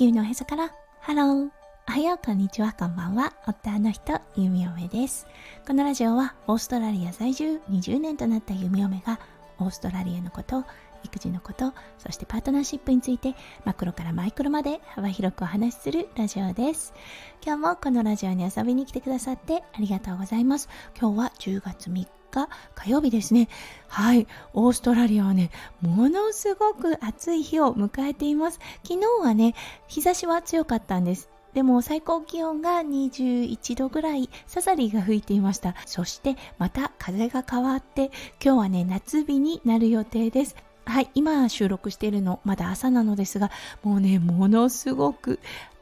球のへそから。ハロー。おはようこんにちは。こんばんは。夫の人ゆみおめです。このラジオはオーストラリア在住20年となったゆみおめがオーストラリアのこと育児のことそしてパートナーシップについてマクロからマイクロまで幅広くお話しするラジオです。今日もこのラジオに遊びに来てくださってありがとうございます。今日は10月3日。火曜日ですね。はい。オーストラリアはね、ものすごく暑い日を迎えています。昨日はね、日差しは強かったんです。でも最高気温が21度ぐらい、サザリーが吹いていました。そしてまた風が変わって、今日はね、夏日になる予定です。はい、今収録しているの、まだ朝なのですが、もうね、ものすごく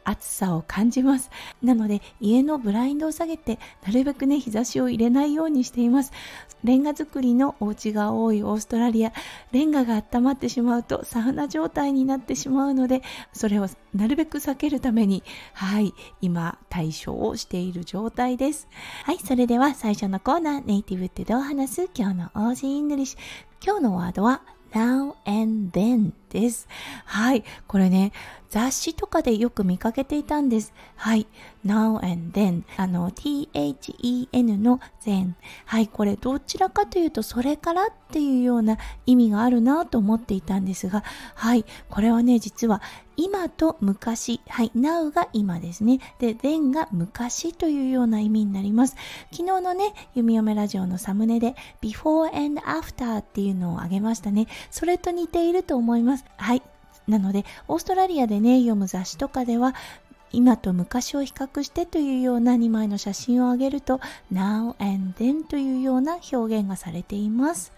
暑さを感じます。なので、家のブラインドを下げて、なるべくね、日差しを入れないようにしています。レンガ作りのお家が多いオーストラリア、レンガが温まってしまうとサウナ状態になってしまうので、それをなるべく避けるために、はい、今対処をしている状態です。はい、それでは最初のコーナー、ネイティブってどう話す？今日の Aussie English。今日のワードは now and then です。はい。これね、雑誌とかでよく見かけていたんです。はい。now and then。あの、then の then。はい。これどちらかというと、それからっていうような意味があるなと思っていたんですが、はい。これはね、実は今と昔。はい。now が今ですね。で、then が昔というような意味になります。昨日のね、弓嫁ラジオのサムネで before and after っていうのをあげましたね。それと似ていると思います。はい。なので、オーストラリアでね、読む雑誌とかでは、今と昔を比較してというような2枚の写真をあげると Now and Then というような表現がされています。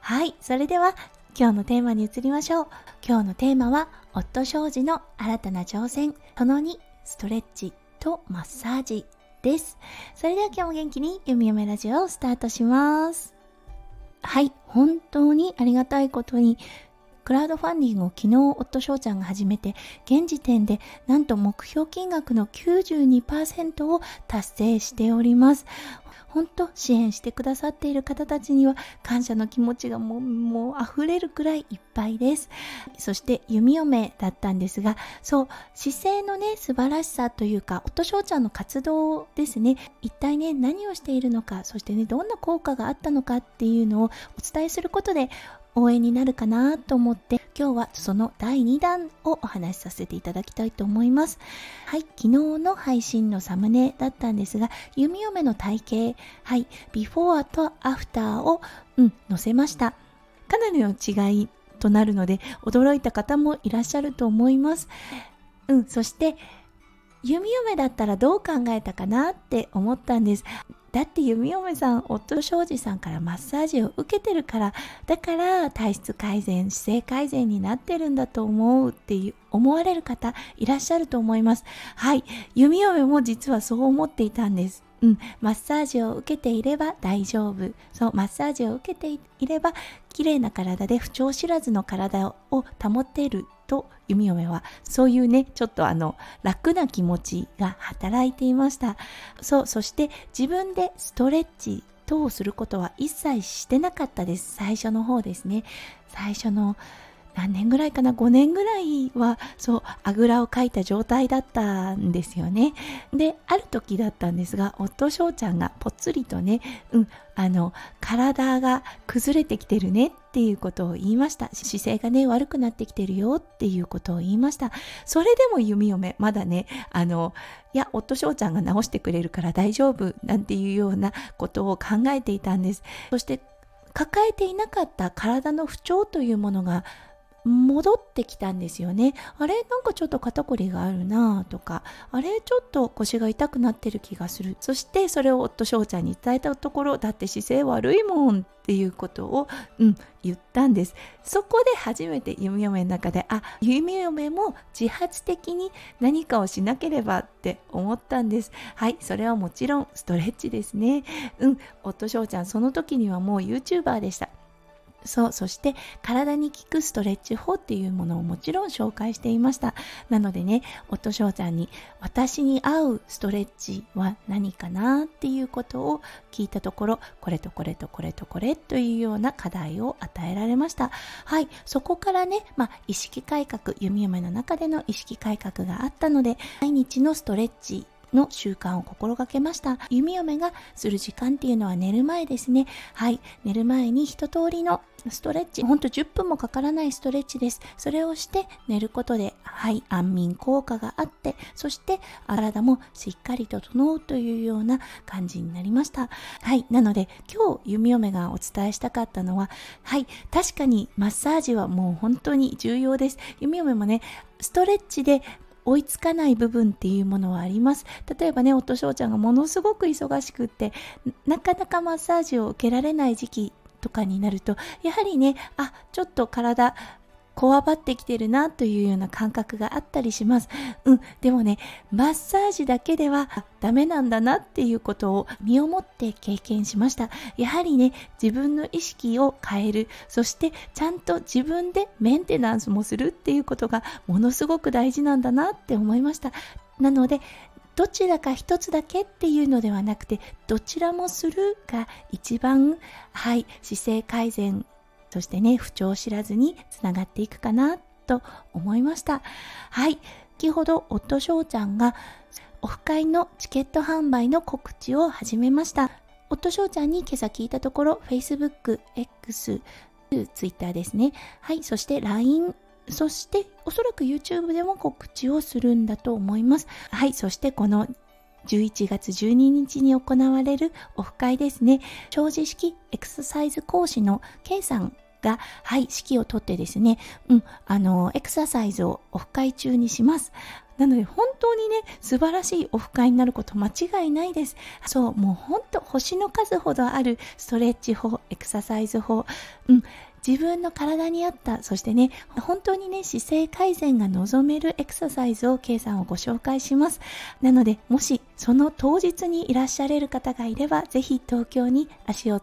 はい、それでは今日のテーマに移りましょう。今日のテーマは夫障子の新たな挑戦、その2、ストレッチとマッサージです。それでは今日も元気に読み読めラジオをスタートします。はい、本当にありがたいことにクラウドファンディングを昨日夫翔ちゃんが始めて現時点でなんと目標金額の92%を達成しております。本当支援してくださっている方たちには感謝の気持ちがもうもう溢れるくらいいっぱいです。そして弓嫁だったんですがそう姿勢のね素晴らしさというか夫翔ちゃんの活動ですね。一体ね何をしているのかそしてねどんな効果があったのかっていうのをお伝えすることで応援になるかなと思って今日はその第2弾をお話しさせていただきたいと思います。はい昨日の配信のサムネだったんですが弓嫁の体型はいビフォーとアフターをうん載せました。かなりの違いとなるので驚いた方もいらっしゃると思います。うんそして弓嫁だったらどう考えたかなって思ったんです。だって弓嫁さん夫庄司さんからマッサージを受けてるからだから体質改善姿勢改善になってるんだと思うっていう思われる方いらっしゃると思います。はい。弓嫁も実はそう思っていたんです。うん、マッサージを受けていれば大丈夫。そうマッサージを受けていれば綺麗な体で不調知らずの体を保っている。と弓嫁はそういうねちょっとあの楽な気持ちが働いていました。そうそして自分でストレッチ等をすることは一切してなかったです。最初の方ですね。最初の何年ぐらいかな？5年ぐらいはそうあぐらをかいた状態だったんですよね。である時だったんですが夫翔ちゃんがぽつりとねうんあの体が崩れてきてるねっていうことを言いました。姿勢がね悪くなってきてるよっていうことを言いました。それでも弓嫁まだねあのいや夫翔ちゃんが直してくれるから大丈夫なんていうようなことを考えていたんです。そして抱えていなかった体の不調というものが戻ってきたんですよね。あれなんかちょっと肩こりがあるなとか、あれちょっと腰が痛くなってる気がする。そしてそれを夫翔ちゃんに伝えたところ、だって姿勢悪いもんっていうことを、うん、言ったんです。そこで初めて弓嫁の中で、あ、弓嫁も自発的に何かをしなければって思ったんです。はい、それはもちろんストレッチですね。うん、夫翔ちゃんその時にはもう YouTuber でした。そうそして体に効くストレッチ法っていうものをもちろん紹介していました。なのでね夫翔ちゃんに私に合うストレッチは何かなっていうことを聞いたところこれとこれとこれとこれというような課題を与えられました。はいそこからね、まあ、意識改革弓嫁の中での意識改革があったので毎日のストレッチの習慣を心がけました。弓嫁がする時間っていうのは寝る前ですね。はい。寝る前に一通りのストレッチ。ほんと10分もかからないストレッチです。それをして寝ることではい。安眠効果があってそして体もしっかりと整うというような感じになりました。はい。なので今日弓嫁がお伝えしたかったのははい。確かにマッサージはもう本当に重要です。弓嫁もねストレッチで追いつかない部分っていうものはあります。例えばね夫翔ちゃんがものすごく忙しくってなかなかマッサージを受けられない時期とかになるとやはりねあちょっと体こわばってきてるなというような感覚があったりします。うん、でもね、マッサージだけではダメなんだなっていうことを身をもって経験しました。やはりね、自分の意識を変える、そしてちゃんと自分でメンテナンスもするっていうことがものすごく大事なんだなって思いました。なので、どちらか一つだけっていうのではなくてどちらもするが一番はい姿勢改善そしてね不調を知らずにつながっていくかなと思いました。はい。先ほど夫翔ちゃんがオフ会のチケット販売の告知を始めました。夫翔ちゃんに今朝聞いたところ Facebook、X、Twitter ですね。はい。そして LINE そしておそらく YouTube でも告知をするんだと思います。はい。そしてこの11月12日に行われるオフ会ですね。長寿式エクササイズ講師の K さんが、はい、指揮を取ってですね、うん、あの、エクササイズをオフ会中にします。なので本当にね、素晴らしいオフ会になること間違いないです。そう、もう本当星の数ほどあるストレッチ法、エクササイズ法、うん、自分の体に合ったそしてね本当にね姿勢改善が望めるエクササイズを K さんをご紹介します。なのでもしその当日にいらっしゃれる方がいればぜひ東京に足を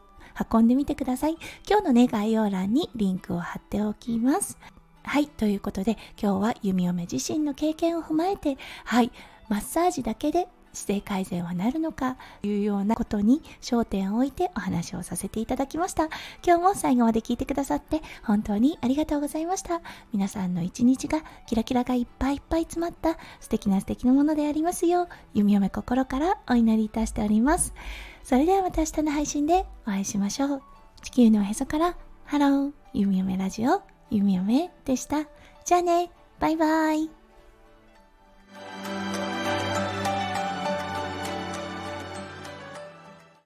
運んでみてください。今日のね概要欄にリンクを貼っておきます。はいということで今日は弓嫁自身の経験を踏まえてはいマッサージだけで姿勢改善はなるのかというようなことに焦点を置いてお話をさせていただきました。今日も最後まで聞いてくださって本当にありがとうございました。皆さんの一日がキラキラがいっぱいいっぱい詰まった素敵な素敵なものでありますよう弓嫁心からお祈りいたしております。それではまた明日の配信でお会いしましょう。地球のへそからハロー弓嫁ラジオ弓嫁でした。じゃあね。バイバイ。